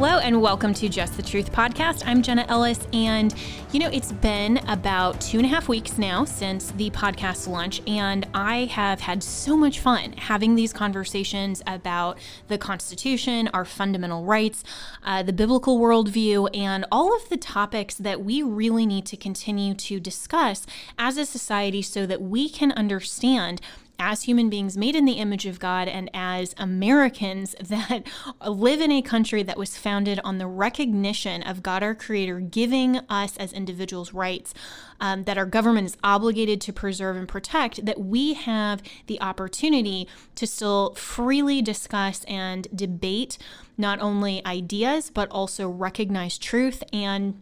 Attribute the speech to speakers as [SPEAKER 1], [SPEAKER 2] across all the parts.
[SPEAKER 1] Hello and welcome to Just the Truth podcast. I'm Jenna Ellis, and you know, it's been about two and a half weeks now since the podcast launch, and I have had so much fun having these conversations about the Constitution, our fundamental rights, uh, the biblical worldview, and all of the topics that we really need to continue to discuss as a society so that we can understand as human beings made in the image of God and as Americans that live in a country that was founded on the recognition of God our Creator giving us as individuals rights um, that our government is obligated to preserve and protect, that we have the opportunity to still freely discuss and debate not only ideas, but also recognize truth and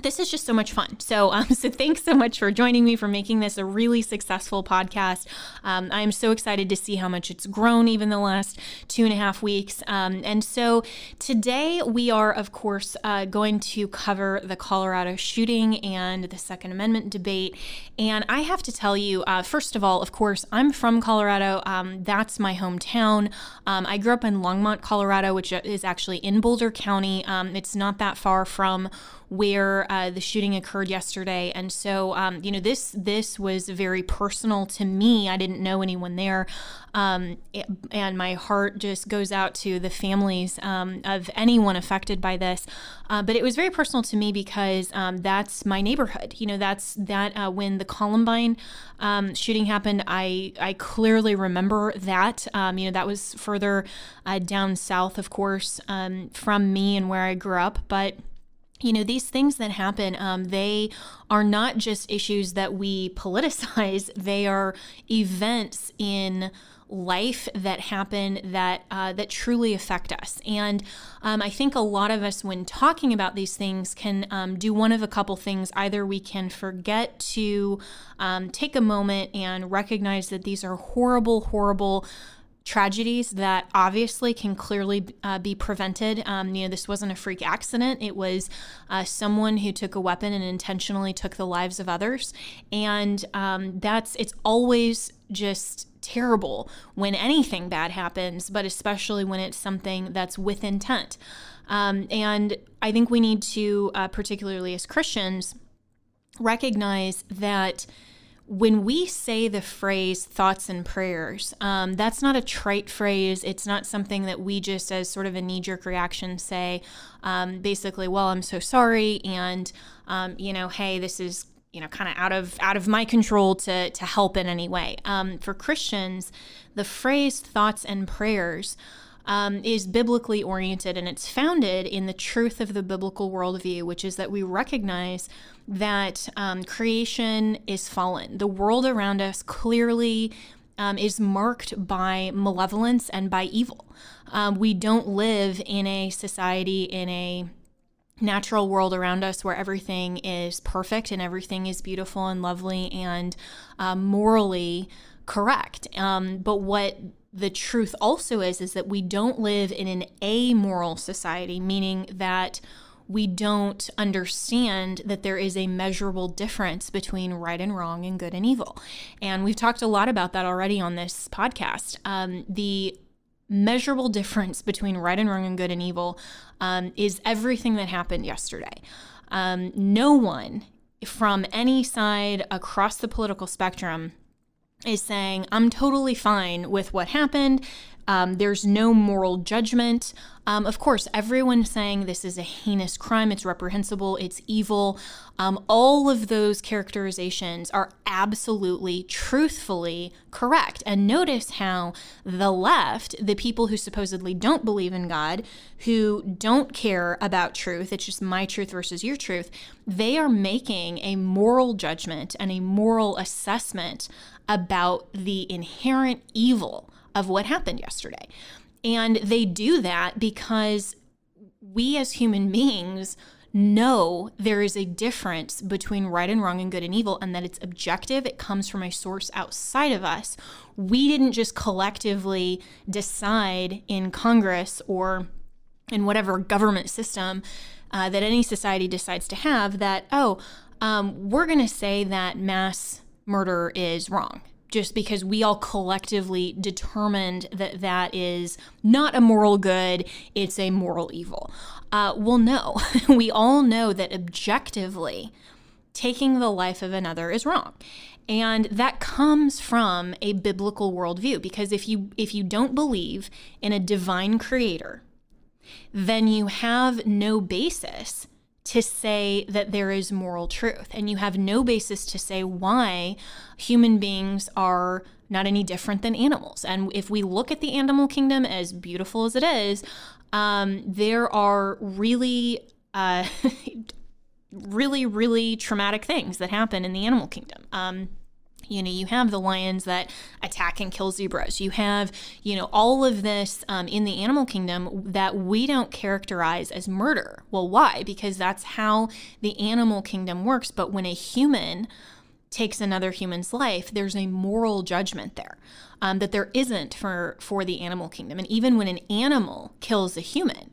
[SPEAKER 1] this is just so much fun. So, um, so thanks so much for joining me for making this a really successful podcast. Um, I'm so excited to see how much it's grown even the last two and a half weeks. Um, and so today we are, of course, uh, going to cover the Colorado shooting and the Second Amendment debate. And I have to tell you, uh, first of all, of course, I'm from Colorado. Um, that's my hometown. Um, I grew up in Longmont, Colorado, which is actually in Boulder County. Um, it's not that far from where uh, the shooting occurred yesterday, and so um, you know this this was very personal to me. I didn't know anyone there, um, and my heart just goes out to the families um, of anyone affected by this. Uh, but it was very personal to me because um, that's my neighborhood. You know, that's that uh, when the Columbine um, shooting happened, I I clearly remember that. Um, you know, that was further uh, down south, of course, from me and where I grew up, but you know these things that happen um, they are not just issues that we politicize. They are events in life that happen that uh, that truly affect us. And um, i think a lot of us when talking about these things can um, do one of a couple things. Either we can forget to um, take a moment and recognize that these are horrible horrible tragedies that obviously can clearly uh, be prevented. Um, you know, this wasn't a freak accident. It was uh, someone who took a weapon and intentionally took the lives of others. And um, that's, it's always just terrible when anything bad happens, but especially when it's something that's with intent. Um, and I think we need to, uh, particularly as Christians, recognize that when we say the phrase thoughts and prayers, um, that's not a trite phrase. It's not something that we just, as sort of a knee jerk reaction, say, um, basically, well, I'm so sorry. And, um, you know, hey, this is you know kind of out of out of my control to to help in any way um, for christians the phrase thoughts and prayers um, is biblically oriented and it's founded in the truth of the biblical worldview, which is that we recognize that um, creation is fallen. The world around us clearly um, is marked by malevolence and by evil. Um, we don't live in a society, in a natural world around us where everything is perfect and everything is beautiful and lovely and uh, morally correct. Um, but what the truth also is is that we don't live in an amoral society, meaning that we don't understand that there is a measurable difference between right and wrong and good and evil. And we've talked a lot about that already on this podcast. Um, the measurable difference between right and wrong and good and evil um, is everything that happened yesterday. Um, no one from any side across the political spectrum is saying, I'm totally fine with what happened. Um, there's no moral judgment. Um, of course, everyone's saying this is a heinous crime, it's reprehensible, it's evil. Um, all of those characterizations are absolutely, truthfully correct. And notice how the left, the people who supposedly don't believe in God, who don't care about truth, it's just my truth versus your truth, they are making a moral judgment and a moral assessment about the inherent evil of what happened yesterday. And they do that because we as human beings know there is a difference between right and wrong and good and evil and that it's objective. It comes from a source outside of us. We didn't just collectively decide in Congress or in whatever government system uh, that any society decides to have that, oh, um, we're going to say that mass murder is wrong just because we all collectively determined that that is not a moral good, it's a moral evil. Uh, well, no, we all know that objectively, taking the life of another is wrong. And that comes from a biblical worldview because if you if you don't believe in a divine creator, then you have no basis to say that there is moral truth. And you have no basis to say why human beings are not any different than animals. And if we look at the animal kingdom, as beautiful as it is, um, there are really, uh, really, really traumatic things that happen in the animal kingdom. Um, you know you have the lions that attack and kill zebras. You have you know all of this um, in the animal kingdom that we don't characterize as murder. Well why? Because that's how the animal kingdom works. But when a human takes another human's life there's a moral judgment there um, that there isn't for for the animal kingdom. And even when an animal kills a human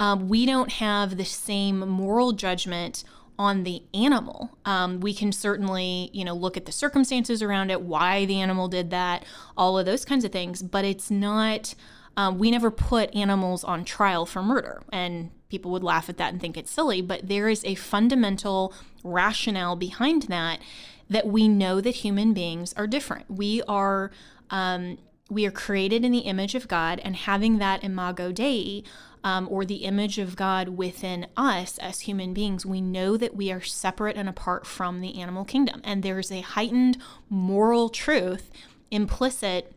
[SPEAKER 1] um, we don't have the same moral judgment on the animal. Um, we can certainly, you know, look at the circumstances around it, why the animal did that, all of those kinds of things. But it's not. Um, we never put animals on trial for murder, and people would laugh at that and think it's silly. But there is a fundamental rationale behind that that we know that human beings are different. We are. Um, we are created in the image of God, and having that imago Dei um, or the image of God within us as human beings, we know that we are separate and apart from the animal kingdom. And there's a heightened moral truth implicit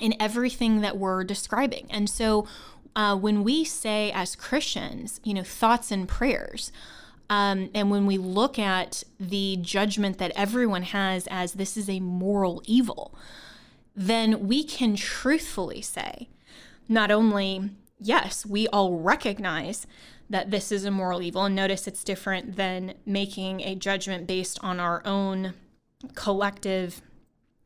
[SPEAKER 1] in everything that we're describing. And so uh, when we say as Christians, you know, thoughts and prayers, um, and when we look at the judgment that everyone has as this is a moral evil, then we can truthfully say, not only yes, we all recognize that this is a moral evil. And notice it's different than making a judgment based on our own collective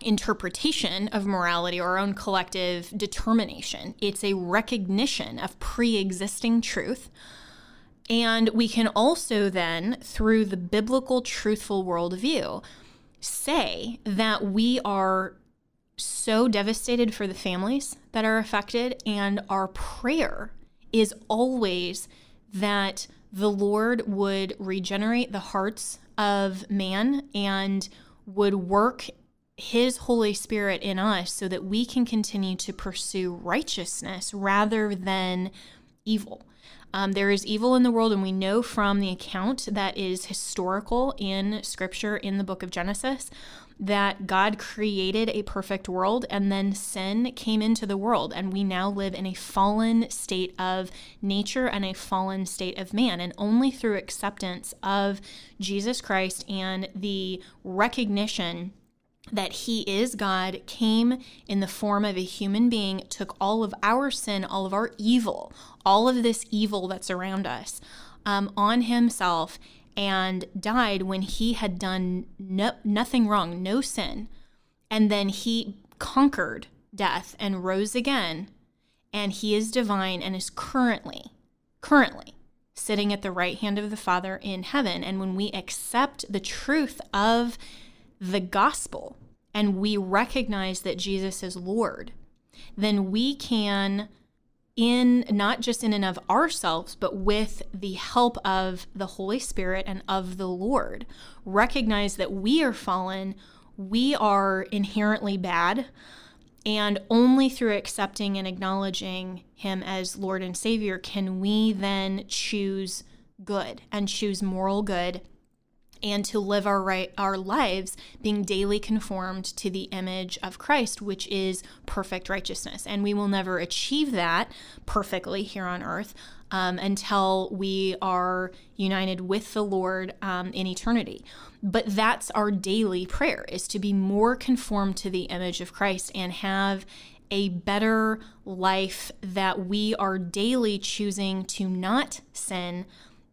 [SPEAKER 1] interpretation of morality or our own collective determination. It's a recognition of pre existing truth. And we can also then, through the biblical truthful worldview, say that we are so devastated for the families that are affected. And our prayer is always that the Lord would regenerate the hearts of man and would work his Holy Spirit in us so that we can continue to pursue righteousness rather than evil. Um, there is evil in the world, and we know from the account that is historical in Scripture in the book of Genesis that God created a perfect world and then sin came into the world, and we now live in a fallen state of nature and a fallen state of man. And only through acceptance of Jesus Christ and the recognition that he is God, came in the form of a human being, took all of our sin, all of our evil, all of this evil that's around us um, on himself and died when he had done no, nothing wrong, no sin. And then he conquered death and rose again. And he is divine and is currently, currently sitting at the right hand of the Father in heaven. And when we accept the truth of the gospel and we recognize that Jesus is Lord, then we can in not just in and of ourselves, but with the help of the Holy Spirit and of the Lord, recognize that we are fallen, we are inherently bad, and only through accepting and acknowledging Him as Lord and Savior can we then choose good and choose moral good and to live our right our lives being daily conformed to the image of Christ which is perfect righteousness and we will never achieve that perfectly here on earth um, until we are united with the Lord um, in eternity. But that's our daily prayer is to be more conformed to the image of Christ and have a better life that we are daily choosing to not sin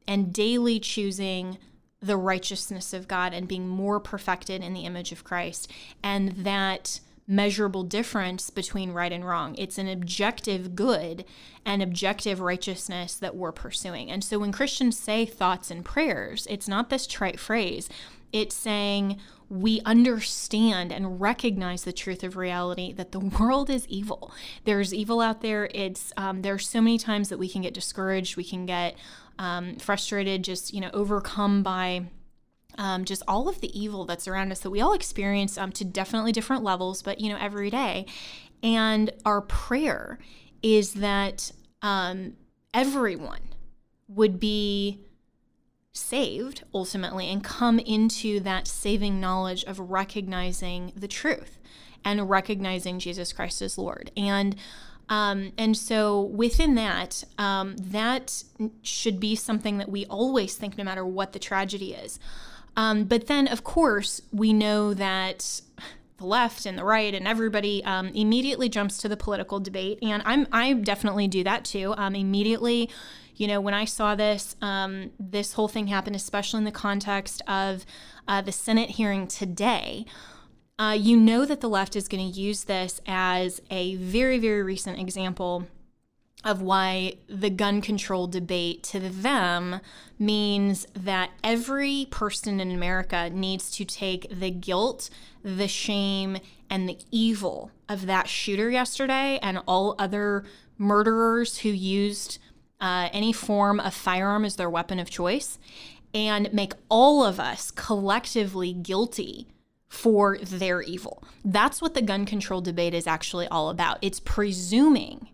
[SPEAKER 1] and daily choosing the righteousness of God and being more perfected in the image of Christ. And that measurable difference between right and wrong. It's an objective good and objective righteousness that we're pursuing. And so when Christians say thoughts and prayers, it's not this trite phrase. It's saying we understand and recognize the truth of reality that the world is evil. There's evil out there. It's um, are so many times that we can get discouraged. We can get um, frustrated, just you know, overcome by um, just all of the evil that's around us that we all experience um, to definitely different levels, but you know, every day. And our prayer is that um, everyone would be saved ultimately and come into that saving knowledge of recognizing the truth and recognizing Jesus Christ as Lord. And um, and so within that, um, that should be something that we always think, no matter what the tragedy is. Um, but then, of course, we know that the left and the right and everybody um, immediately jumps to the political debate, and I'm I definitely do that too. Um, immediately, you know, when I saw this, um, this whole thing happen, especially in the context of uh, the Senate hearing today. Uh, you know that the left is going to use this as a very, very recent example of why the gun control debate to them means that every person in America needs to take the guilt, the shame, and the evil of that shooter yesterday and all other murderers who used uh, any form of firearm as their weapon of choice and make all of us collectively guilty for their evil. That's what the gun control debate is actually all about. It's presuming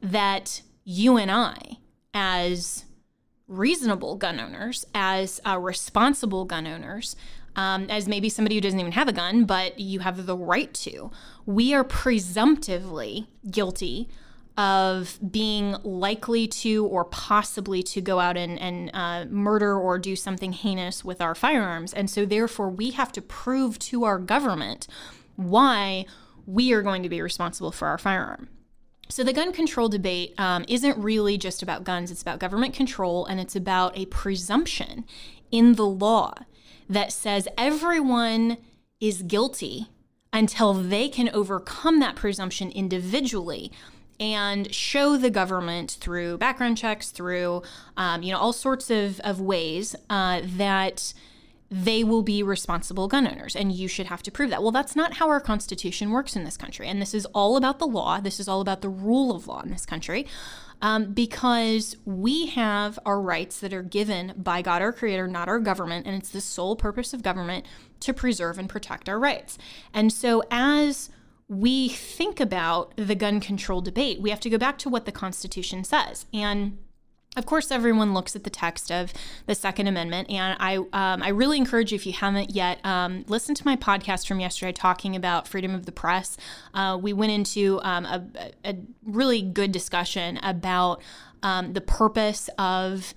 [SPEAKER 1] that you and I, as reasonable gun owners, as uh, responsible gun owners, um, as maybe somebody who doesn't even have a gun, but you have the right to, we are presumptively guilty of being likely to or possibly to go out and, and uh, murder or do something heinous with our firearms. And so, therefore, we have to prove to our government why we are going to be responsible for our firearm. So, the gun control debate um, isn't really just about guns, it's about government control and it's about a presumption in the law that says everyone is guilty until they can overcome that presumption individually and show the government through background checks, through um, you know all sorts of, of ways uh, that they will be responsible gun owners and you should have to prove that. Well, that's not how our Constitution works in this country. And this is all about the law. This is all about the rule of law in this country. Um, because we have our rights that are given by God, our Creator, not our government. And it's the sole purpose of government to preserve and protect our rights. And so, as we think about the gun control debate, we have to go back to what the Constitution says. And of course, everyone looks at the text of the Second Amendment, and I um, I really encourage you if you haven't yet, um, listen to my podcast from yesterday talking about freedom of the press. Uh, we went into um, a, a, really good discussion about um, the purpose of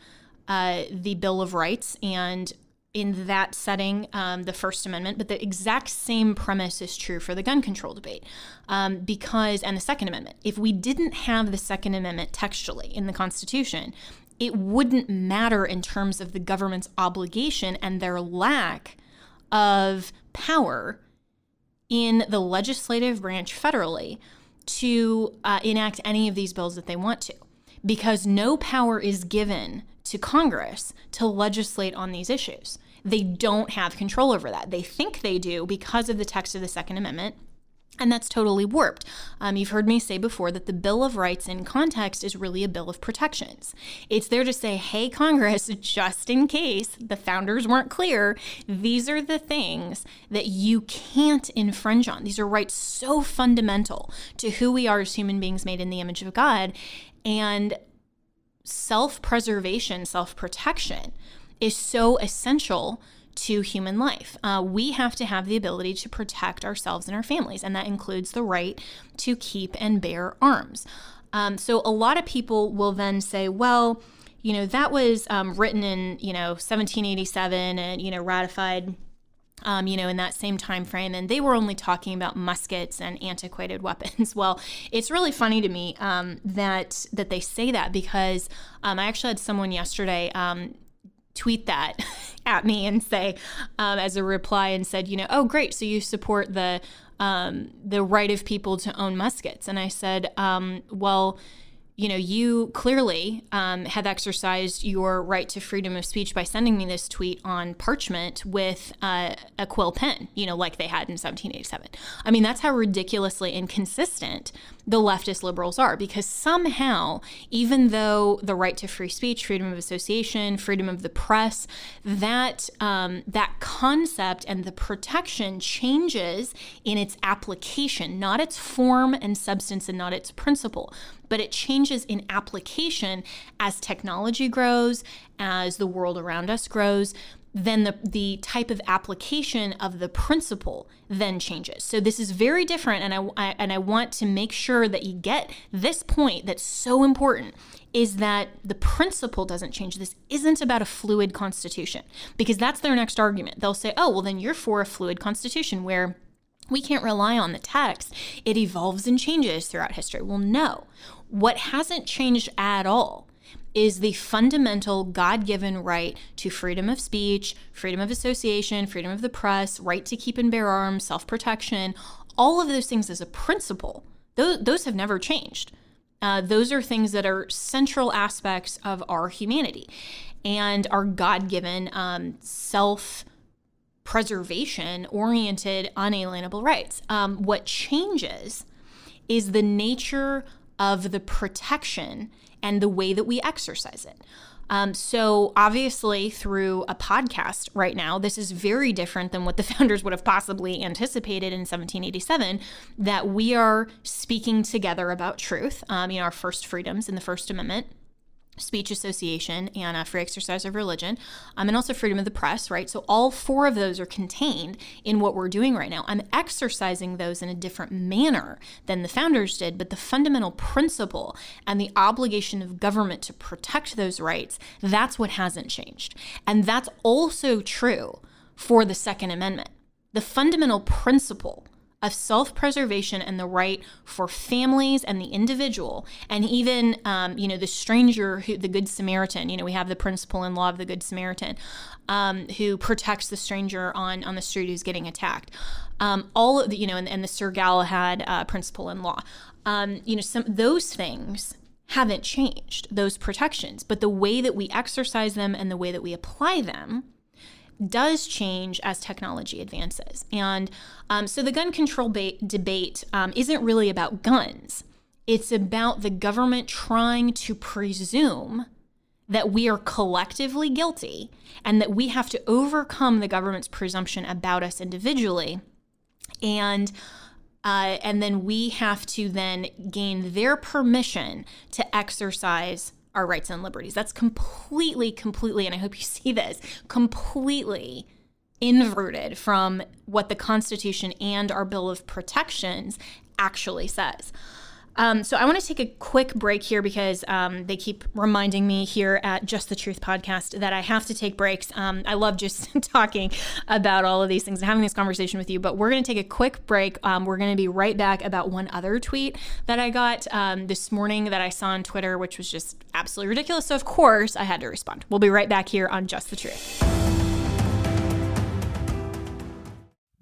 [SPEAKER 1] uh, the Bill of Rights and in that setting, um, the First Amendment, but the exact same premise is true for the gun control debate. Um, because, and the Second Amendment, if we didn't have the Second Amendment textually in the Constitution, it wouldn't matter in terms of the government's obligation and their lack of power in the legislative branch federally to uh, enact any of these bills that they want to. Because no power is given to Congress to legislate on these issues. They don't have control over that. They think they do because of the text of the Second Amendment. And that's totally warped. Um, you've heard me say before that the Bill of Rights in context is really a bill of protections. It's there to say, hey, Congress, just in case the founders weren't clear, these are the things that you can't infringe on. These are rights so fundamental to who we are as human beings made in the image of God. And self preservation, self protection is so essential to human life. Uh, we have to have the ability to protect ourselves and our families, and that includes the right to keep and bear arms. Um, so a lot of people will then say, well, you know, that was um, written in, you know, 1787 and, you know, ratified um, you know, in that same time frame, and they were only talking about muskets and antiquated weapons. Well, it's really funny to me um, that that they say that because um, I actually had someone yesterday um, tweet that at me and say um, as a reply and said, you know, oh great, so you support the um, the right of people to own muskets, and I said, well you know, you clearly um, have exercised your right to freedom of speech by sending me this tweet on parchment with uh, a quill pen, you know, like they had in 1787. I mean, that's how ridiculously inconsistent the leftist liberals are because somehow, even though the right to free speech, freedom of association, freedom of the press, that um, that concept and the protection changes in its application, not its form and substance, and not its principle, but it changes in application as technology grows, as the world around us grows then the, the type of application of the principle then changes. So this is very different, and I, I, and I want to make sure that you get this point that's so important is that the principle doesn't change. This isn't about a fluid constitution because that's their next argument. They'll say, "Oh, well then you're for a fluid constitution where we can't rely on the text. It evolves and changes throughout history." Well, no. What hasn't changed at all is the fundamental God given right to freedom of speech, freedom of association, freedom of the press, right to keep and bear arms, self protection. All of those things as a principle, those, those have never changed. Uh, those are things that are central aspects of our humanity and our God given um, self preservation oriented unalienable rights. Um, what changes is the nature of the protection and the way that we exercise it. Um, so, obviously, through a podcast right now, this is very different than what the founders would have possibly anticipated in 1787 that we are speaking together about truth, um, you know, our first freedoms in the First Amendment speech association and a free exercise of religion um, and also freedom of the press right? So all four of those are contained in what we're doing right now. I'm exercising those in a different manner than the founders did but the fundamental principle and the obligation of government to protect those rights that's what hasn't changed. And that's also true for the second amendment. The fundamental principle of self preservation and the right for families and the individual, and even, um, you know, the stranger, who, the Good Samaritan. You know, we have the principle in law of the Good Samaritan, um, who protects the stranger on, on the street who's getting attacked. Um, all of the, you know, and, and the Sir Galahad uh, principle in law. Um, you know, some those things haven't changed, those protections, but the way that we exercise them and the way that we apply them does change as technology advances. And um, so the gun control ba- debate um, isn't really about guns, it's about the government trying to presume that we are collectively guilty and that we have to overcome the government's presumption about us individually. And uh, and then we have to then gain their permission to exercise our rights and liberties. That's completely, completely, and I hope you see this, completely inverted from what the Constitution and our Bill of Protections actually says. Um, so I want to take a quick break here because um, they keep reminding me here at Just the Truth podcast that I have to take breaks. Um, I love just talking about all of these things and having this conversation with you, but we're going to take a quick break. Um, we're going to be right back about one other tweet that I got um, this morning that I saw on Twitter, which was just absolutely ridiculous. So, of course, I had to respond. We'll be right back here on Just the Truth.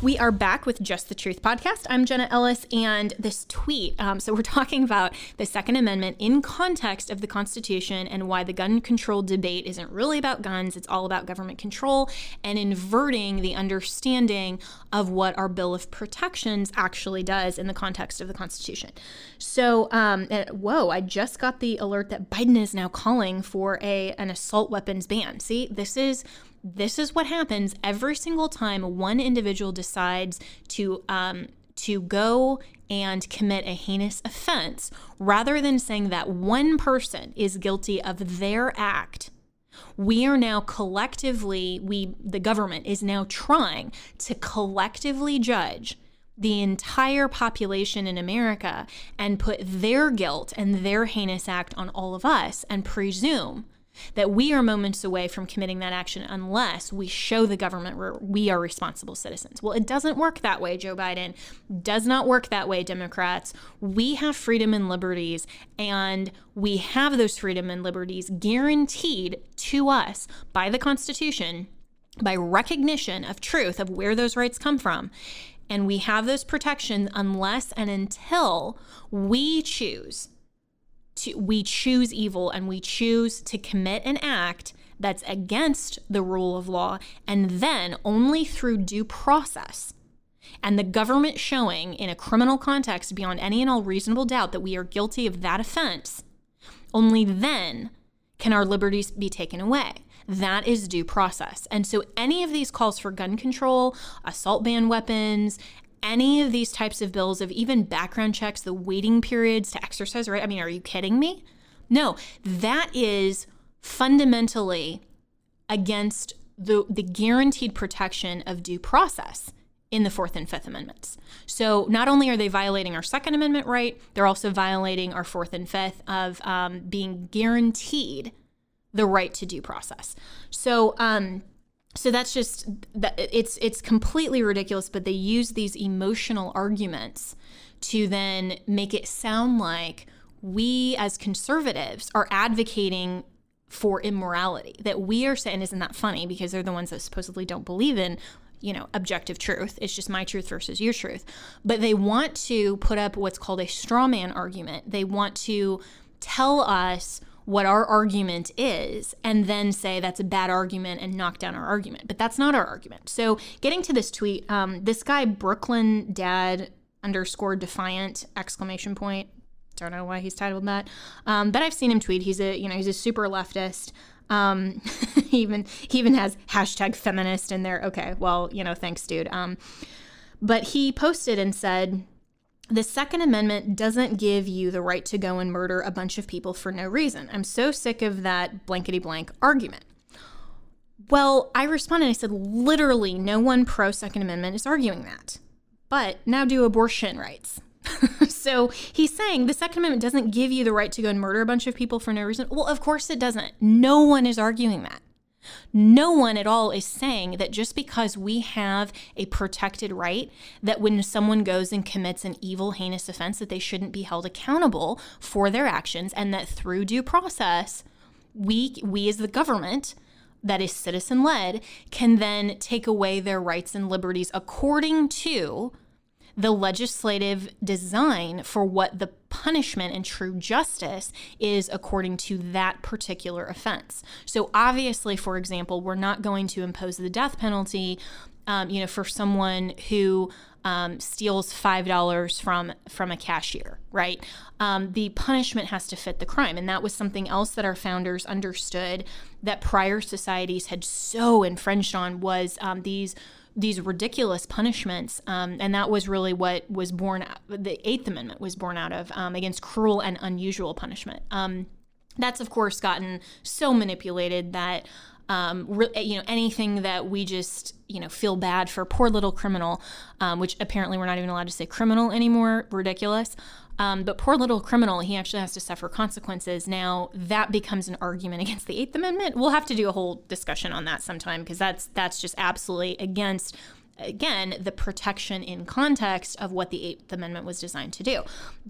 [SPEAKER 1] We are back with Just the Truth podcast. I'm Jenna Ellis, and this tweet. Um, so, we're talking about the Second Amendment in context of the Constitution and why the gun control debate isn't really about guns. It's all about government control and inverting the understanding of what our Bill of Protections actually does in the context of the Constitution. So, um, whoa, I just got the alert that Biden is now calling for a an assault weapons ban. See, this is this is what happens every single time one individual decides to um, to go and commit a heinous offense, rather than saying that one person is guilty of their act. We are now collectively, we the government is now trying to collectively judge the entire population in America and put their guilt and their heinous act on all of us and presume that we are moments away from committing that action unless we show the government we are responsible citizens. Well, it doesn't work that way, Joe Biden. Does not work that way, Democrats. We have freedom and liberties, and we have those freedom and liberties guaranteed to us by the Constitution, by recognition of truth of where those rights come from. And we have those protections unless and until we choose to, we choose evil and we choose to commit an act that's against the rule of law, and then only through due process and the government showing in a criminal context beyond any and all reasonable doubt that we are guilty of that offense, only then can our liberties be taken away. That is due process. And so, any of these calls for gun control, assault ban weapons, any of these types of bills of even background checks, the waiting periods to exercise, right? I mean, are you kidding me? No, that is fundamentally against the, the guaranteed protection of due process in the Fourth and Fifth Amendments. So not only are they violating our Second Amendment right, they're also violating our Fourth and Fifth of um, being guaranteed the right to due process. So, um, so that's just it's it's completely ridiculous but they use these emotional arguments to then make it sound like we as conservatives are advocating for immorality that we are saying isn't that funny? Because they're the ones that supposedly don't believe in you know objective truth. It's just my truth versus your truth. But they want to put up what's called a straw man argument. They want to tell us what our argument is and then say that's a bad argument and knock down our argument. But that's not our argument. So, getting to this tweet, um, this guy, Brooklyn Dad underscore defiant exclamation point. Don't know why he's titled that. Um, but I've seen him tweet. He's a, you know, he's a super leftist. Um, he even he even has hashtag feminist in there. Okay, well, you know, thanks, dude. Um, but he posted and said, the Second Amendment doesn't give you the right to go and murder a bunch of people for no reason. I'm so sick of that blankety blank argument. Well, I responded, I said, literally, no one pro Second Amendment is arguing that. But now do abortion rights. so he's saying the Second Amendment doesn't give you the right to go and murder a bunch of people for no reason. Well, of course it doesn't. No one is arguing that. No one at all is saying that just because we have a protected right, that when someone goes and commits an evil, heinous offense, that they shouldn't be held accountable for their actions, and that through due process, we, we as the government, that is citizen led, can then take away their rights and liberties according to the legislative design for what the punishment and true justice is according to that particular offense. So, obviously, for example, we're not going to impose the death penalty. Um, you know, for someone who um, steals five dollars from from a cashier, right? Um, the punishment has to fit the crime, and that was something else that our founders understood that prior societies had so infringed on was um, these these ridiculous punishments, um, and that was really what was born. The Eighth Amendment was born out of um, against cruel and unusual punishment. Um, that's of course gotten so manipulated that um, re- you know anything that we just you know feel bad for poor little criminal, um, which apparently we're not even allowed to say criminal anymore. Ridiculous. Um, but poor little criminal, he actually has to suffer consequences. Now that becomes an argument against the Eighth Amendment. We'll have to do a whole discussion on that sometime because that's that's just absolutely against again the protection in context of what the Eighth Amendment was designed to do.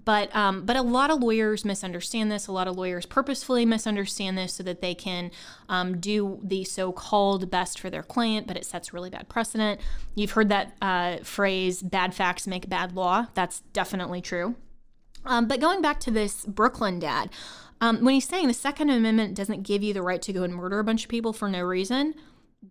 [SPEAKER 1] But um, but a lot of lawyers misunderstand this. A lot of lawyers purposefully misunderstand this so that they can um, do the so-called best for their client, but it sets really bad precedent. You've heard that uh, phrase "bad facts make bad law." That's definitely true. Um, but going back to this Brooklyn dad, um, when he's saying the Second Amendment doesn't give you the right to go and murder a bunch of people for no reason,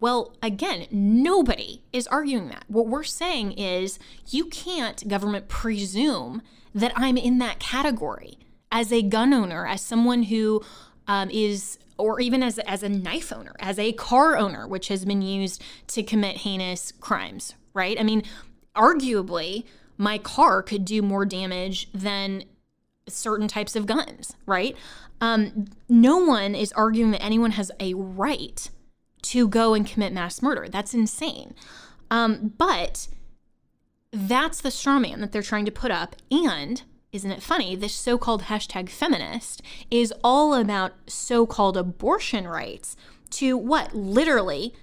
[SPEAKER 1] well, again, nobody is arguing that. What we're saying is you can't, government, presume that I'm in that category as a gun owner, as someone who um, is or even as, as a knife owner, as a car owner, which has been used to commit heinous crimes, right? I mean, arguably, my car could do more damage than certain types of guns, right? Um, no one is arguing that anyone has a right to go and commit mass murder. That's insane. Um, but that's the straw man that they're trying to put up. And isn't it funny? This so called hashtag feminist is all about so called abortion rights to what? Literally,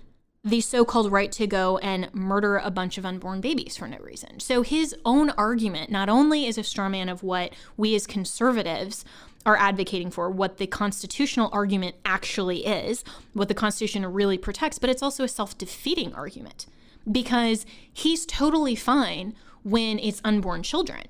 [SPEAKER 1] the so called right to go and murder a bunch of unborn babies for no reason. So his own argument not only is a straw man of what we as conservatives are advocating for, what the constitutional argument actually is, what the Constitution really protects, but it's also a self defeating argument because he's totally fine when it's unborn children.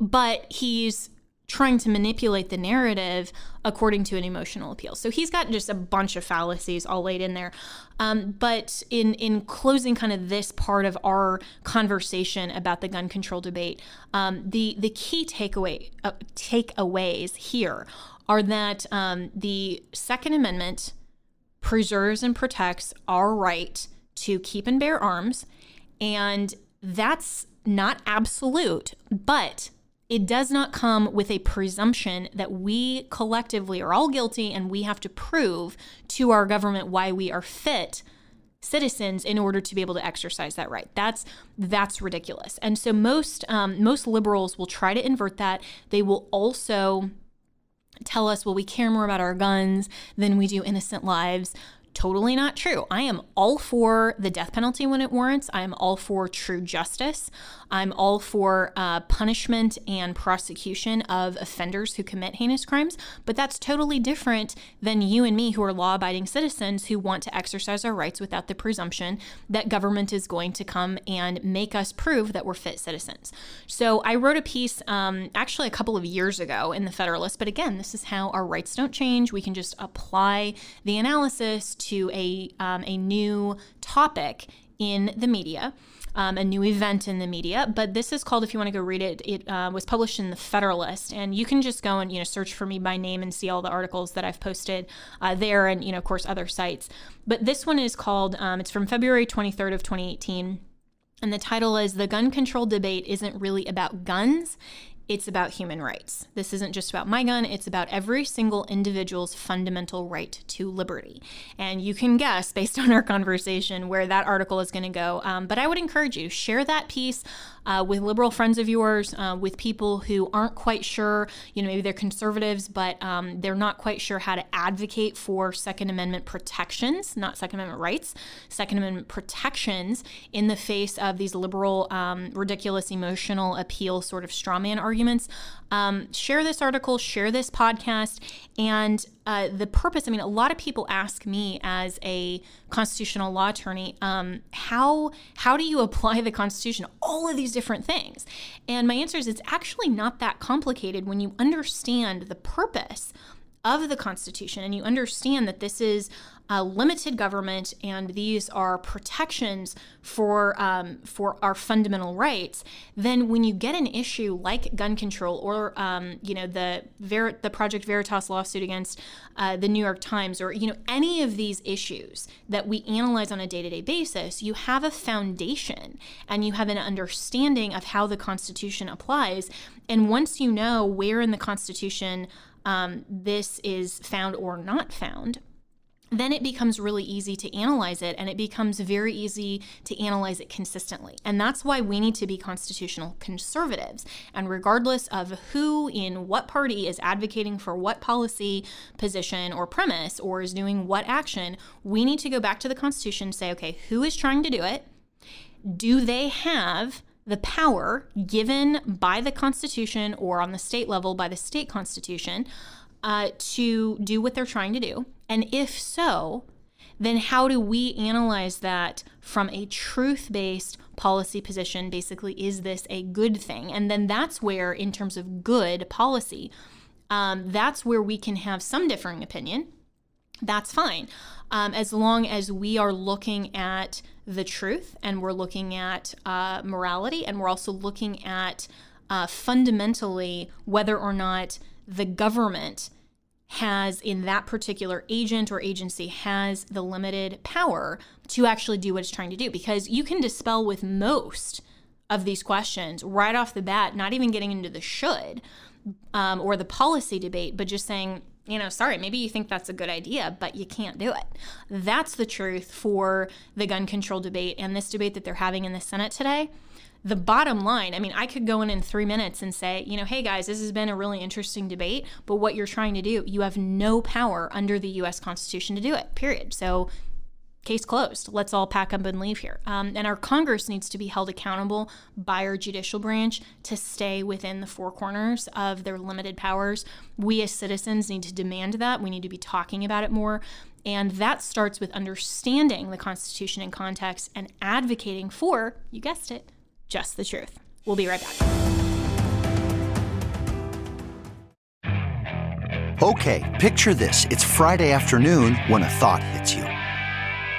[SPEAKER 1] But he's trying to manipulate the narrative according to an emotional appeal. So he's got just a bunch of fallacies all laid in there. Um, but in in closing, kind of this part of our conversation about the gun control debate, um, the the key takeaway uh, takeaways here are that um, the Second Amendment preserves and protects our right to keep and bear arms, and that's not absolute, but it does not come with a presumption that we collectively are all guilty and we have to prove to our government why we are fit citizens in order to be able to exercise that right. That's that's ridiculous. And so most um, most liberals will try to invert that. They will also tell us, well, we care more about our guns than we do innocent lives totally not true. I am all for the death penalty when it warrants. I am all for true justice. I'm all for uh, punishment and prosecution of offenders who commit heinous crimes, but that's totally different than you and me who are law abiding citizens who want to exercise our rights without the presumption that government is going to come and make us prove that we're fit citizens. So I wrote a piece um, actually a couple of years ago in the Federalist, but again, this is how our rights don't change. We can just apply the analysis to a, um, a new topic in the media. Um, a new event in the media. But this is called, if you want to go read it, it uh, was published in the Federalist, and you can just go and you know search for me by name and see all the articles that I've posted uh, there, and you know of course other sites. But this one is called. Um, it's from February 23rd of 2018. And the title is The Gun Control Debate Isn't Really About Guns, it's about human rights. This isn't just about my gun, it's about every single individual's fundamental right to liberty. And you can guess, based on our conversation, where that article is going to go. Um, but I would encourage you, share that piece uh, with liberal friends of yours, uh, with people who aren't quite sure, you know, maybe they're conservatives, but um, they're not quite sure how to advocate for Second Amendment protections, not Second Amendment rights, Second Amendment protections in the face of these liberal, um, ridiculous, emotional appeal sort of strawman arguments. Um, share this article, share this podcast, and uh, the purpose. I mean, a lot of people ask me as a constitutional law attorney, um, how how do you apply the Constitution? All of these different things, and my answer is it's actually not that complicated when you understand the purpose of the Constitution and you understand that this is a limited government and these are protections for um, for our fundamental rights, then when you get an issue like gun control or um, you know the Ver- the Project Veritas lawsuit against uh, the New York Times or you know any of these issues that we analyze on a day to day basis, you have a foundation and you have an understanding of how the Constitution applies. And once you know where in the Constitution um, this is found or not found, then it becomes really easy to analyze it and it becomes very easy to analyze it consistently. And that's why we need to be constitutional conservatives. And regardless of who in what party is advocating for what policy position or premise or is doing what action, we need to go back to the Constitution and say, okay, who is trying to do it? Do they have the power given by the Constitution or on the state level by the state constitution uh, to do what they're trying to do? And if so, then how do we analyze that from a truth based policy position? Basically, is this a good thing? And then that's where, in terms of good policy, um, that's where we can have some differing opinion. That's fine. Um, as long as we are looking at the truth and we're looking at uh, morality and we're also looking at uh, fundamentally whether or not the government has in that particular agent or agency has the limited power to actually do what it's trying to do because you can dispel with most of these questions right off the bat not even getting into the should um, or the policy debate but just saying you know sorry maybe you think that's a good idea but you can't do it that's the truth for the gun control debate and this debate that they're having in the senate today the bottom line, I mean, I could go in in three minutes and say, you know, hey guys, this has been a really interesting debate, but what you're trying to do, you have no power under the US Constitution to do it, period. So, case closed. Let's all pack up and leave here. Um, and our Congress needs to be held accountable by our judicial branch to stay within the four corners of their limited powers. We as citizens need to demand that. We need to be talking about it more. And that starts with understanding the Constitution in context and advocating for, you guessed it, just the truth. We'll be right back.
[SPEAKER 2] Okay, picture this. It's Friday afternoon when a thought hits you.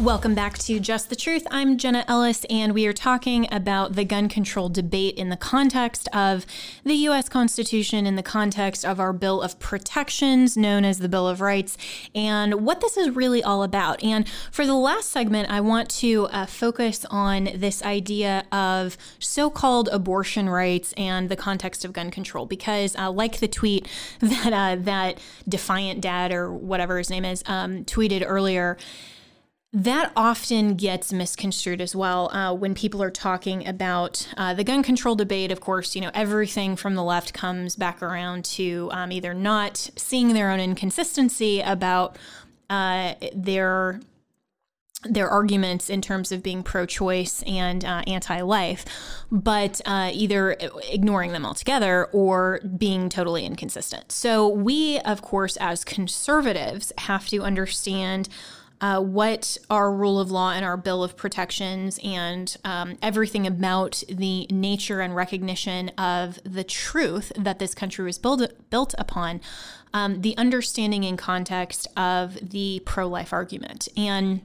[SPEAKER 1] Welcome back to Just the Truth. I'm Jenna Ellis, and we are talking about the gun control debate in the context of the U.S. Constitution, in the context of our Bill of Protections, known as the Bill of Rights, and what this is really all about. And for the last segment, I want to uh, focus on this idea of so called abortion rights and the context of gun control, because uh, like the tweet that, uh, that Defiant Dad or whatever his name is um, tweeted earlier, that often gets misconstrued as well uh, when people are talking about uh, the gun control debate. Of course, you know everything from the left comes back around to um, either not seeing their own inconsistency about uh, their their arguments in terms of being pro-choice and uh, anti-life, but uh, either ignoring them altogether or being totally inconsistent. So we, of course, as conservatives, have to understand uh, what our rule of law and our bill of protections and um, everything about the nature and recognition of the truth that this country was built built upon, um, the understanding in context of the pro life argument. And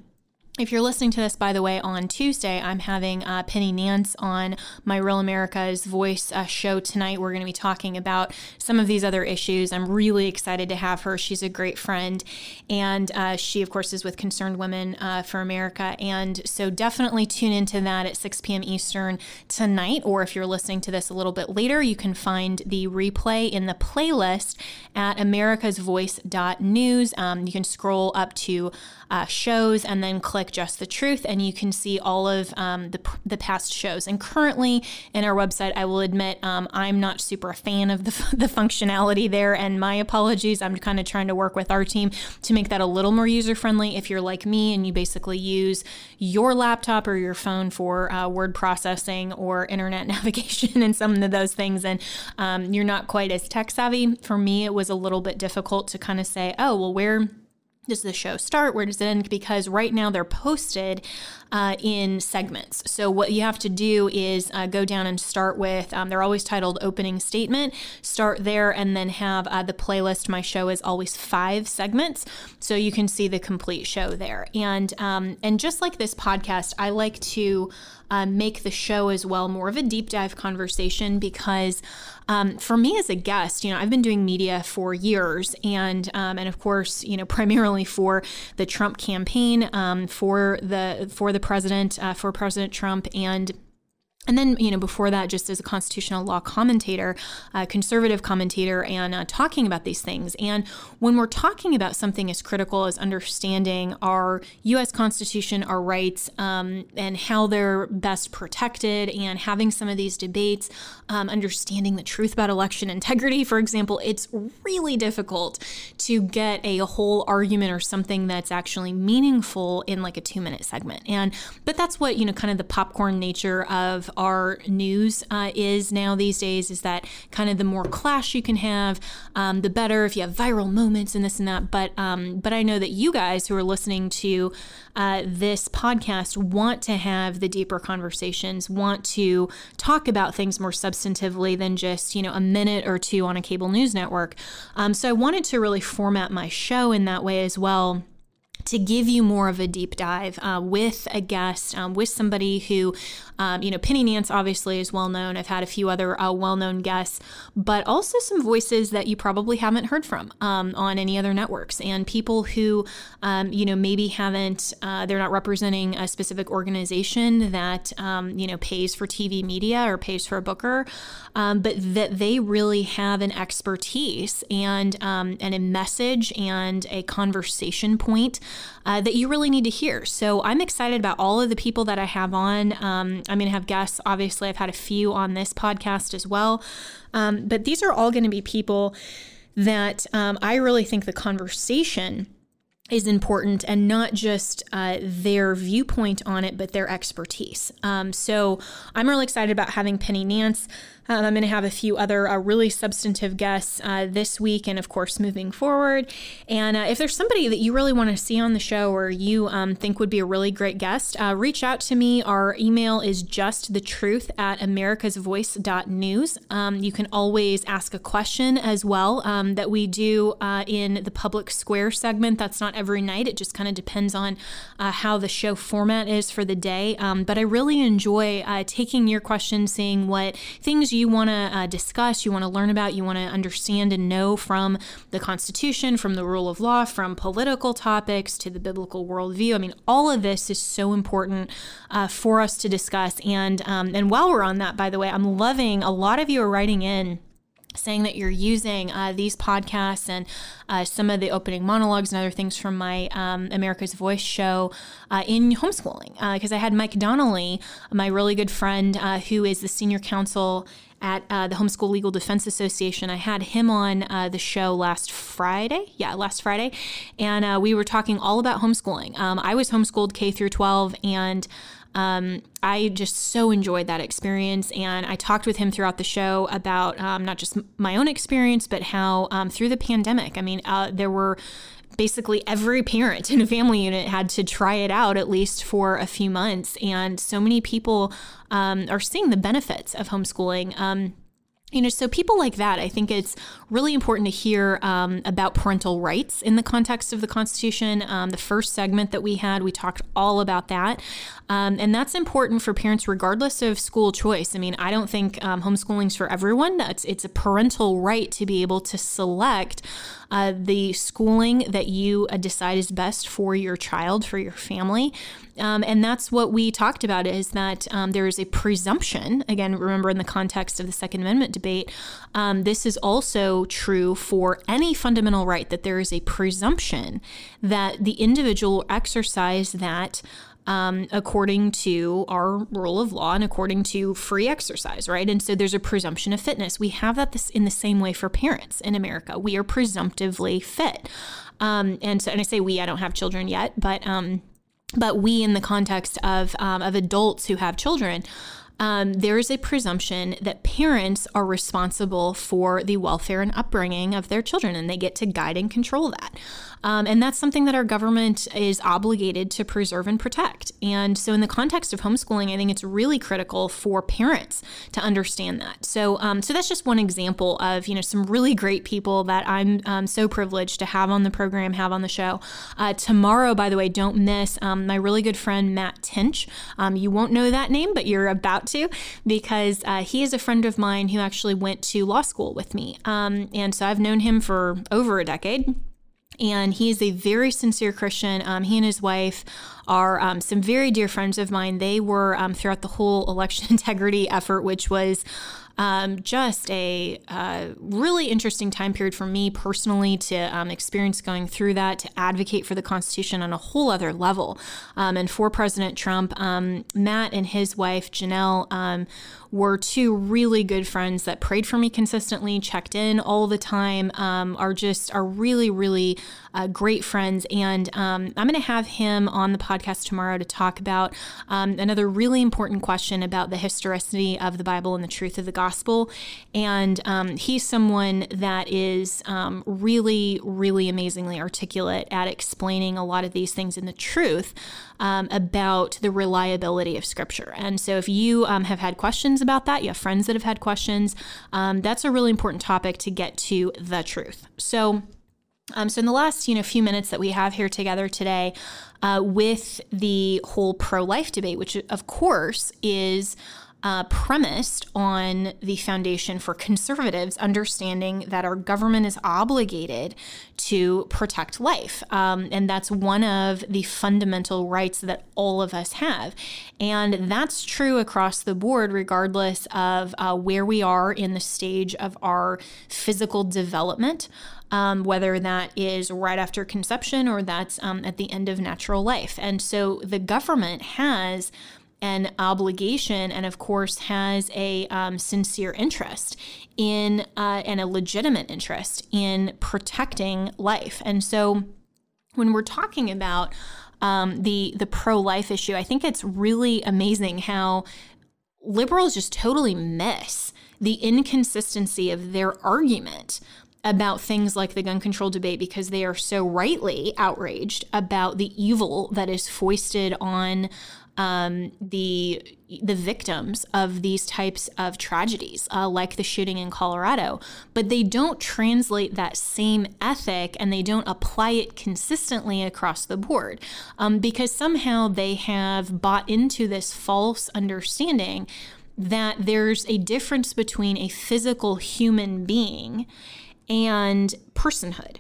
[SPEAKER 1] if you're listening to this, by the way, on Tuesday, I'm having uh, Penny Nance on my Real America's Voice uh, show tonight. We're going to be talking about some of these other issues. I'm really excited to have her. She's a great friend. And uh, she, of course, is with Concerned Women uh, for America. And so definitely tune into that at 6 p.m. Eastern tonight. Or if you're listening to this a little bit later, you can find the replay in the playlist at americasvoice.news. Um, you can scroll up to uh, shows and then click Just the Truth, and you can see all of um, the, the past shows. And currently in our website, I will admit um, I'm not super a fan of the, the functionality there, and my apologies. I'm kind of trying to work with our team to make that a little more user friendly. If you're like me and you basically use your laptop or your phone for uh, word processing or internet navigation and some of those things, and um, you're not quite as tech savvy, for me, it was a little bit difficult to kind of say, oh, well, where does the show start? Where does it end? Because right now they're posted uh, in segments. So what you have to do is uh, go down and start with, um, they're always titled opening statement, start there and then have uh, the playlist. My show is always five segments. So you can see the complete show there. And, um, and just like this podcast, I like to uh, make the show as well more of a deep dive conversation because um, for me as a guest, you know, I've been doing media for years, and um, and of course, you know, primarily for the Trump campaign, um, for the for the president, uh, for President Trump, and and then, you know, before that, just as a constitutional law commentator, a conservative commentator, and uh, talking about these things. And when we're talking about something as critical as understanding our U.S. Constitution, our rights, um, and how they're best protected, and having some of these debates, um, understanding the truth about election integrity, for example, it's really difficult to get a whole argument or something that's actually meaningful in like a two minute segment. And, but that's what, you know, kind of the popcorn nature of our news uh, is now these days is that kind of the more clash you can have, um, the better if you have viral moments and this and that. But um, but I know that you guys who are listening to uh, this podcast want to have the deeper conversations, want to talk about things more substantively than just you know a minute or two on a cable news network. Um, so I wanted to really format my show in that way as well to give you more of a deep dive uh, with a guest, um, with somebody who um, you know, Penny Nance obviously is well known. I've had a few other uh, well known guests, but also some voices that you probably haven't heard from um, on any other networks and people who, um, you know, maybe haven't, uh, they're not representing a specific organization that, um, you know, pays for TV media or pays for a booker, um, but that they really have an expertise and, um, and a message and a conversation point uh, that you really need to hear. So I'm excited about all of the people that I have on. Um, I'm going to have guests. Obviously, I've had a few on this podcast as well. Um, but these are all going to be people that um, I really think the conversation is important and not just uh, their viewpoint on it, but their expertise. Um, so I'm really excited about having Penny Nance. Um, I'm going to have a few other uh, really substantive guests uh, this week and, of course, moving forward. And uh, if there's somebody that you really want to see on the show or you um, think would be a really great guest, uh, reach out to me. Our email is just the truth at americasvoice.news. Um, you can always ask a question as well um, that we do uh, in the public square segment. That's not every night, it just kind of depends on uh, how the show format is for the day. Um, but I really enjoy taking your questions, seeing what things you want to uh, discuss, you want to learn about, you want to understand and know from the Constitution, from the rule of law, from political topics to the biblical worldview. I mean, all of this is so important uh, for us to discuss. And um, and while we're on that, by the way, I'm loving a lot of you are writing in saying that you're using uh, these podcasts and uh, some of the opening monologues and other things from my um, America's Voice show uh, in homeschooling. Because uh, I had Mike Donnelly, my really good friend, uh, who is the senior counsel at uh, the Homeschool Legal Defense Association. I had him on the show last Friday. Yeah, last Friday. And we were talking all about homeschooling. Um, I was homeschooled K through 12 and um, I just so enjoyed that experience. And I talked with him throughout the show about um, not just my own experience, but how um, through the pandemic, I mean, uh, there were basically every parent in a family unit had to try it out at least for a few months. And so many people um, are seeing the benefits of homeschooling. You know, so people like that, I think it's really important to hear um, about parental rights in the context of the Constitution. Um, the first segment that we had, we talked all about that. Um, and that's important for parents, regardless of school choice. I mean, I don't think um, homeschooling's for everyone. It's, it's a parental right to be able to select uh, the schooling that you uh, decide is best for your child, for your family. Um, and that's what we talked about is that um, there is a presumption, again, remember in the context of the Second Amendment debate, um, this is also true for any fundamental right, that there is a presumption that the individual exercise that um, according to our rule of law and according to free exercise, right? And so there's a presumption of fitness. We have that this in the same way for parents in America. We are presumptively fit. Um, and so, and I say we, I don't have children yet, but um, but we, in the context of um, of adults who have children, um, there is a presumption that parents are responsible for the welfare and upbringing of their children, and they get to guide and control that. Um, and that's something that our government is obligated to preserve and protect. And so, in the context of homeschooling, I think it's really critical for parents to understand that. So, um, so that's just one example of you know some really great people that I'm um, so privileged to have on the program, have on the show. Uh, tomorrow, by the way, don't miss um, my really good friend Matt Tinch. Um, you won't know that name, but you're about to because uh, he is a friend of mine who actually went to law school with me, um, and so I've known him for over a decade. And he is a very sincere Christian. Um, he and his wife are um, some very dear friends of mine. They were um, throughout the whole election integrity effort, which was um, just a uh, really interesting time period for me personally to um, experience going through that, to advocate for the Constitution on a whole other level. Um, and for President Trump, um, Matt and his wife, Janelle, um, were two really good friends that prayed for me consistently, checked in all the time, um, are just are really, really uh, great friends. And I'm going to have him on the podcast tomorrow to talk about another really important question about the historicity of the Bible and the truth of the gospel. And um, he's someone that is um, really, really amazingly articulate at explaining a lot of these things in the truth um, about the reliability of Scripture. And so, if you um, have had questions about that, you have friends that have had questions, um, that's a really important topic to get to the truth. So, um, so in the last you know few minutes that we have here together today, uh, with the whole pro-life debate, which of course is uh, premised on the foundation for conservatives understanding that our government is obligated to protect life. Um, and that's one of the fundamental rights that all of us have. And that's true across the board, regardless of uh, where we are in the stage of our physical development. Um, whether that is right after conception or that's um, at the end of natural life. And so the government has an obligation and, of course, has a um, sincere interest in uh, and a legitimate interest in protecting life. And so, when we're talking about um, the the pro life issue, I think it's really amazing how liberals just totally miss the inconsistency of their argument about things like the gun control debate because they are so rightly outraged about the evil that is foisted on um, the the victims of these types of tragedies, uh, like the shooting in Colorado, but they don't translate that same ethic and they don't apply it consistently across the board um, because somehow they have bought into this false understanding that there's a difference between a physical human being and personhood.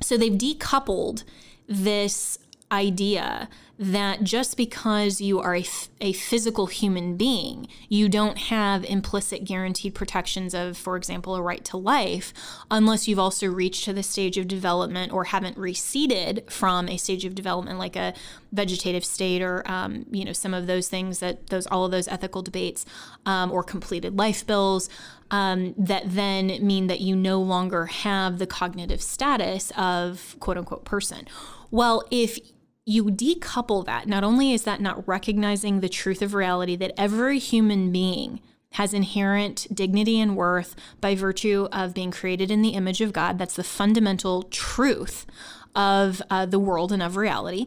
[SPEAKER 1] So they've decoupled this idea that just because you are a, a physical human being, you don't have implicit guaranteed protections of, for example, a right to life, unless you've also reached to the stage of development or haven't receded from a stage of development like a vegetative state or, um, you know, some of those things that those, all of those ethical debates um, or completed life bills. Um, that then mean that you no longer have the cognitive status of quote unquote person. Well, if you decouple that, not only is that not recognizing the truth of reality that every human being has inherent dignity and worth by virtue of being created in the image of God. That's the fundamental truth of uh, the world and of reality.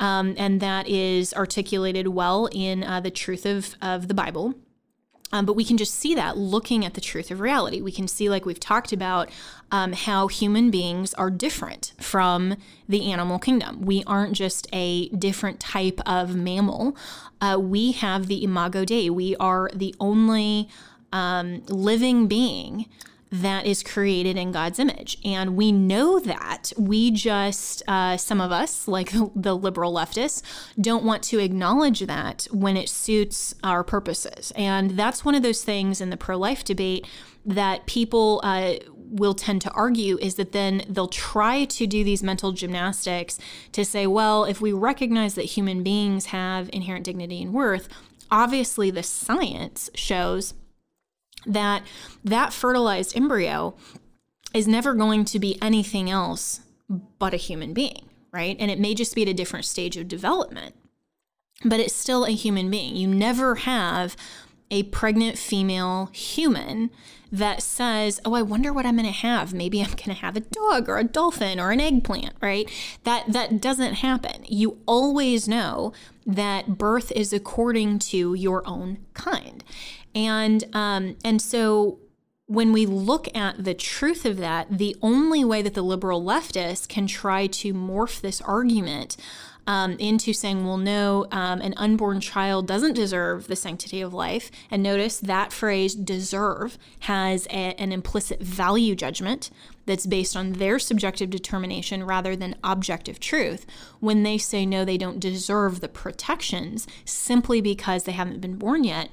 [SPEAKER 1] Um, and that is articulated well in uh, the truth of, of the Bible. Um, but we can just see that looking at the truth of reality. We can see, like we've talked about, um, how human beings are different from the animal kingdom. We aren't just a different type of mammal. Uh, we have the imago Dei. We are the only um, living being that is created in God's image. And we know that. We just, uh, some of us, like the liberal leftists, don't want to acknowledge that when it suits our purposes. And that's one of those things in the pro life debate that people uh, will tend to argue is that then they'll try to do these mental gymnastics to say, well, if we recognize that human beings have inherent dignity and worth, obviously the science shows that that fertilized embryo is never going to be anything else but a human being, right? And it may just be at a different stage of development, but it's still a human being. You never have a pregnant female human that says, "Oh, I wonder what I'm going to have. Maybe I'm going to have a dog or a dolphin or an eggplant," right? That that doesn't happen. You always know that birth is according to your own kind. And um, and so when we look at the truth of that, the only way that the liberal leftists can try to morph this argument um, into saying, well, no, um, an unborn child doesn't deserve the sanctity of life. And notice that phrase deserve has a, an implicit value judgment that's based on their subjective determination rather than objective truth. When they say, no, they don't deserve the protections simply because they haven't been born yet,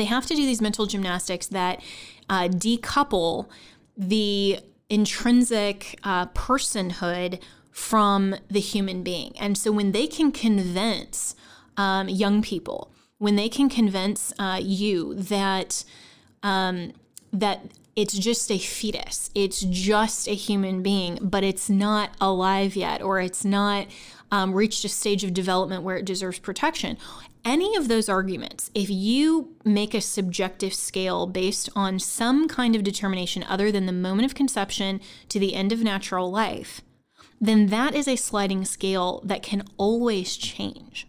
[SPEAKER 1] they have to do these mental gymnastics that uh, decouple the intrinsic uh, personhood from the human being. And so when they can convince um, young people, when they can convince uh, you that um, that it's just a fetus, it's just a human being, but it's not alive yet, or it's not um, reached a stage of development where it deserves protection any of those arguments, if you make a subjective scale based on some kind of determination other than the moment of conception to the end of natural life, then that is a sliding scale that can always change.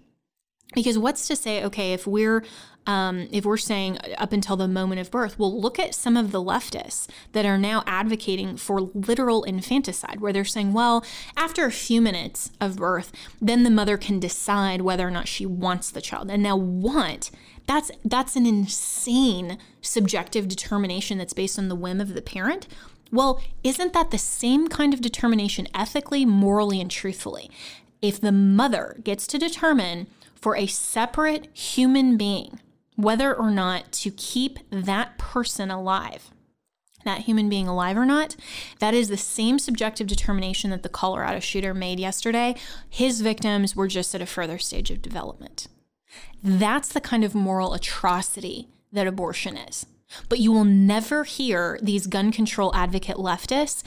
[SPEAKER 1] Because what's to say, okay, if we're um, if we're saying up until the moment of birth, well, look at some of the leftists that are now advocating for literal infanticide, where they're saying, well, after a few minutes of birth, then the mother can decide whether or not she wants the child. And now, want that's that's an insane subjective determination that's based on the whim of the parent. Well, isn't that the same kind of determination ethically, morally, and truthfully? If the mother gets to determine for a separate human being whether or not to keep that person alive, that human being alive or not, that is the same subjective determination that the Colorado shooter made yesterday. His victims were just at a further stage of development. That's the kind of moral atrocity that abortion is. But you will never hear these gun control advocate leftists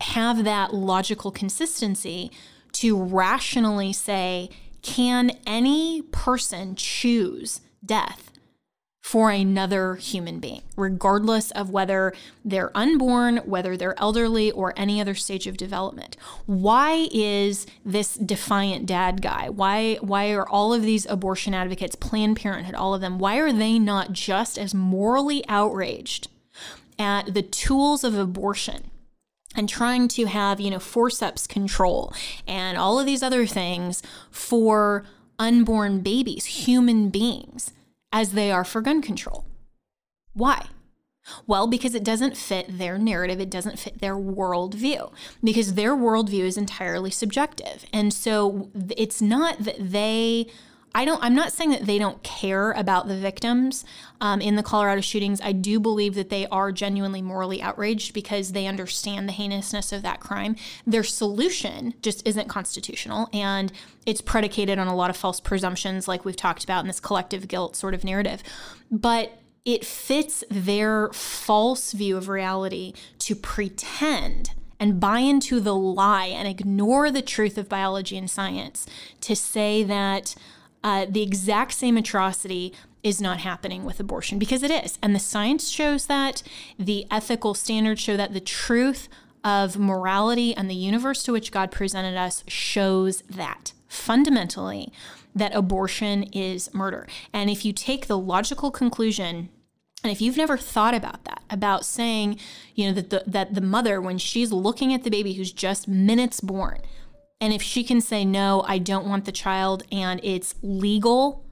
[SPEAKER 1] have that logical consistency to rationally say, can any person choose death for another human being, regardless of whether they're unborn, whether they're elderly, or any other stage of development. Why is this defiant dad guy? Why why are all of these abortion advocates, Planned Parenthood, all of them, why are they not just as morally outraged at the tools of abortion? and trying to have, you know, forceps control and all of these other things for unborn babies, human beings, as they are for gun control. Why? Well, because it doesn't fit their narrative, it doesn't fit their worldview, because their worldview is entirely subjective. And so it's not that they I don't. I'm not saying that they don't care about the victims um, in the Colorado shootings. I do believe that they are genuinely morally outraged because they understand the heinousness of that crime. Their solution just isn't constitutional, and it's predicated on a lot of false presumptions, like we've talked about in this collective guilt sort of narrative. But it fits their false view of reality to pretend and buy into the lie and ignore the truth of biology and science to say that uh, the exact same atrocity is not happening with abortion because it is. And the science shows that, the ethical standards show that, the truth of morality and the universe to which God presented us shows that fundamentally that abortion is murder. And if you take the logical conclusion and if you've never thought about that, about saying, you know, that the, that the mother, when she's looking at the baby who's just minutes born, and if she can say, no, I don't want the child, and it's legal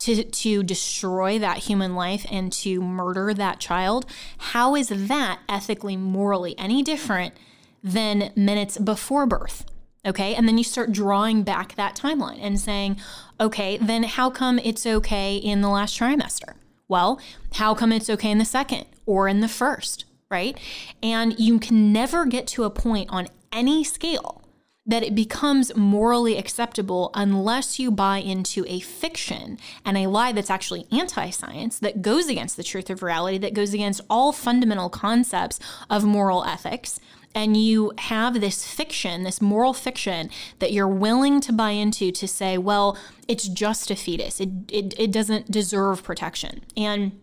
[SPEAKER 1] to, to destroy that human life and to murder that child, how is that ethically, morally any different than minutes before birth? Okay. And then you start drawing back that timeline and saying, okay, then how come it's okay in the last trimester? Well, how come it's okay in the second or in the first? Right. And you can never get to a point on any scale that it becomes morally acceptable unless you buy into a fiction and a lie that's actually anti science, that goes against the truth of reality, that goes against all fundamental concepts of moral ethics. And you have this fiction, this moral fiction that you're willing to buy into to say, well, it's just a fetus. It, it, it doesn't deserve protection. And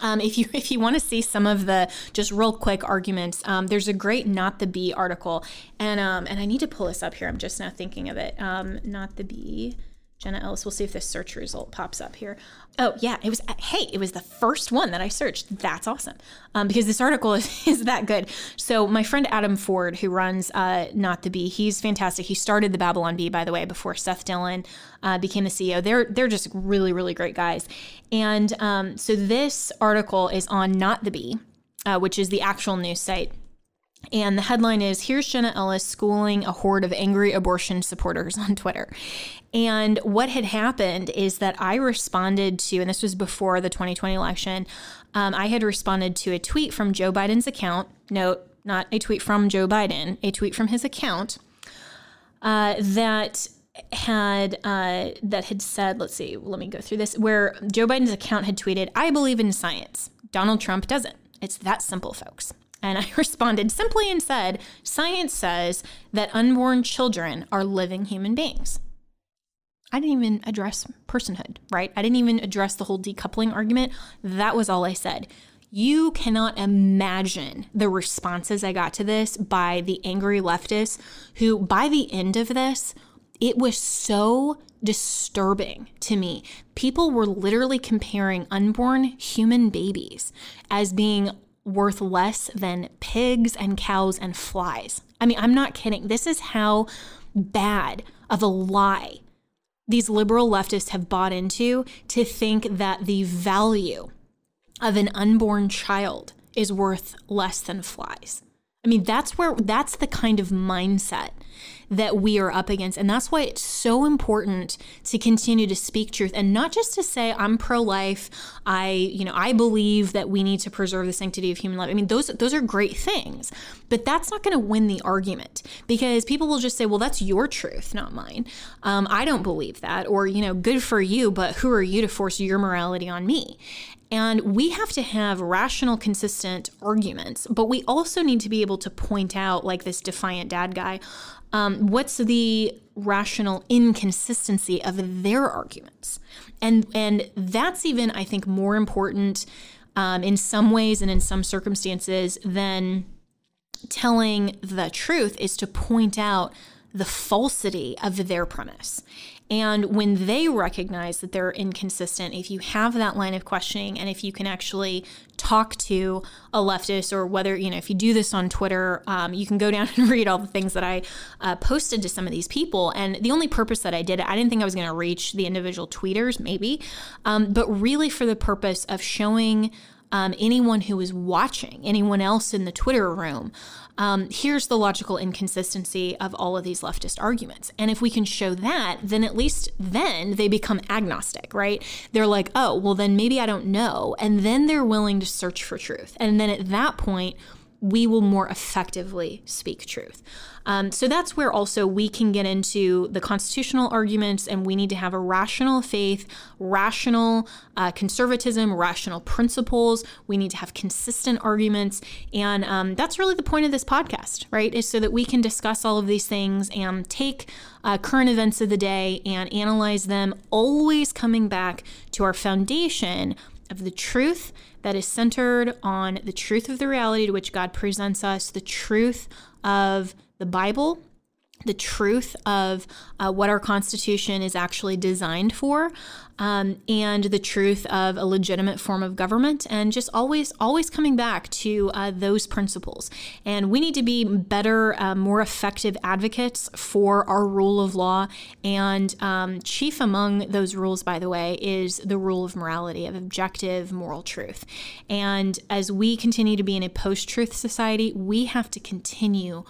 [SPEAKER 1] um, if you if you want to see some of the just real quick arguments, um, there's a great "Not the Bee" article, and um, and I need to pull this up here. I'm just now thinking of it. Um, not the Bee Jenna Ellis. We'll see if this search result pops up here. Oh yeah, it was. Hey, it was the first one that I searched. That's awesome, um, because this article is, is that good. So my friend Adam Ford, who runs uh, Not the Bee, he's fantastic. He started the Babylon Bee, by the way, before Seth Dillon uh, became the CEO. They're they're just really really great guys. And um, so this article is on Not the Bee, uh, which is the actual news site and the headline is Here's Jenna Ellis schooling a horde of angry abortion supporters on Twitter. And what had happened is that I responded to, and this was before the 2020 election, um, I had responded to a tweet from Joe Biden's account. Note, not a tweet from Joe Biden, a tweet from his account uh, that had uh, that had said, let's see, let me go through this, where Joe Biden's account had tweeted, "I believe in science. Donald Trump doesn't. It's that simple, folks." And I responded simply and said, Science says that unborn children are living human beings. I didn't even address personhood, right? I didn't even address the whole decoupling argument. That was all I said. You cannot imagine the responses I got to this by the angry leftists who, by the end of this, it was so disturbing to me. People were literally comparing unborn human babies as being worth less than pigs and cows and flies. I mean, I'm not kidding. This is how bad of a lie these liberal leftists have bought into to think that the value of an unborn child is worth less than flies. I mean, that's where that's the kind of mindset that we are up against. And that's why it's so important to continue to speak truth and not just to say, I'm pro life. I, you know, I believe that we need to preserve the sanctity of human life. I mean, those, those are great things, but that's not going to win the argument because people will just say, well, that's your truth, not mine. Um, I don't believe that. Or, you know, good for you, but who are you to force your morality on me? And we have to have rational, consistent arguments, but we also need to be able to point out, like this defiant dad guy, um, what's the rational inconsistency of their arguments? And and that's even, I think, more important um, in some ways and in some circumstances than telling the truth is to point out the falsity of their premise. And when they recognize that they're inconsistent, if you have that line of questioning and if you can actually talk to a leftist or whether, you know, if you do this on Twitter, um, you can go down and read all the things that I uh, posted to some of these people. And the only purpose that I did it, I didn't think I was going to reach the individual tweeters, maybe, um, but really for the purpose of showing um, anyone who is watching, anyone else in the Twitter room, um, here's the logical inconsistency of all of these leftist arguments. And if we can show that, then at least then they become agnostic, right? They're like, oh, well, then maybe I don't know. And then they're willing to search for truth. And then at that point, we will more effectively speak truth. Um, so that's where also we can get into the constitutional arguments, and we need to have a rational faith, rational uh, conservatism, rational principles. We need to have consistent arguments. And um, that's really the point of this podcast, right? Is so that we can discuss all of these things and take uh, current events of the day and analyze them, always coming back to our foundation of the truth that is centered on the truth of the reality to which God presents us, the truth of the Bible, the truth of uh, what our Constitution is actually designed for, um, and the truth of a legitimate form of government, and just always, always coming back to uh, those principles. And we need to be better, uh, more effective advocates for our rule of law. And um, chief among those rules, by the way, is the rule of morality, of objective moral truth. And as we continue to be in a post truth society, we have to continue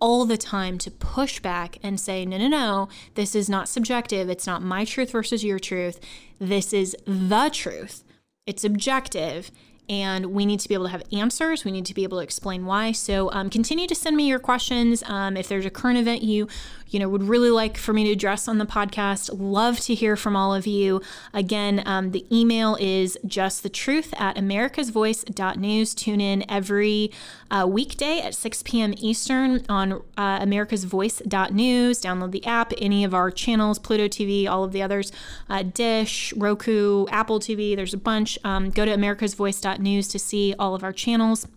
[SPEAKER 1] all the time to push back and say, no, no, no, this is not subjective. It's not my truth versus your truth. This is the truth. It's objective and we need to be able to have answers. We need to be able to explain why. So um, continue to send me your questions. Um, if there's a current event you you know would really like for me to address on the podcast, love to hear from all of you. Again, um, the email is just the truth at americasvoice.news. Tune in every uh, weekday at 6 p.m. Eastern on uh, americasvoice.news. Download the app, any of our channels, Pluto TV, all of the others, uh, Dish, Roku, Apple TV. There's a bunch. Um, go to americasvoice.news to see all of our channels.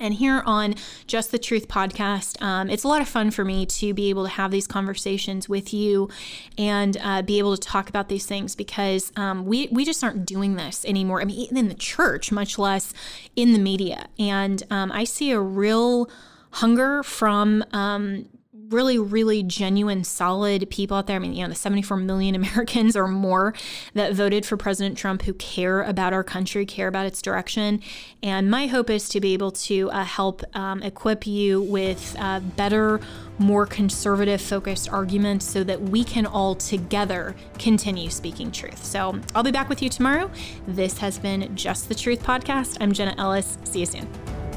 [SPEAKER 1] And here on Just the Truth podcast, um, it's a lot of fun for me to be able to have these conversations with you and uh, be able to talk about these things because um, we, we just aren't doing this anymore. I mean, even in the church, much less in the media. And um, I see a real hunger from um, really, really genuine, solid people out there. I mean, you know, the 74 million Americans or more that voted for President Trump who care about our country, care about its direction. And my hope is to be able to uh, help um, equip you with uh, better, more conservative focused arguments so that we can all together continue speaking truth. So I'll be back with you tomorrow. This has been Just the Truth podcast. I'm Jenna Ellis. See you soon.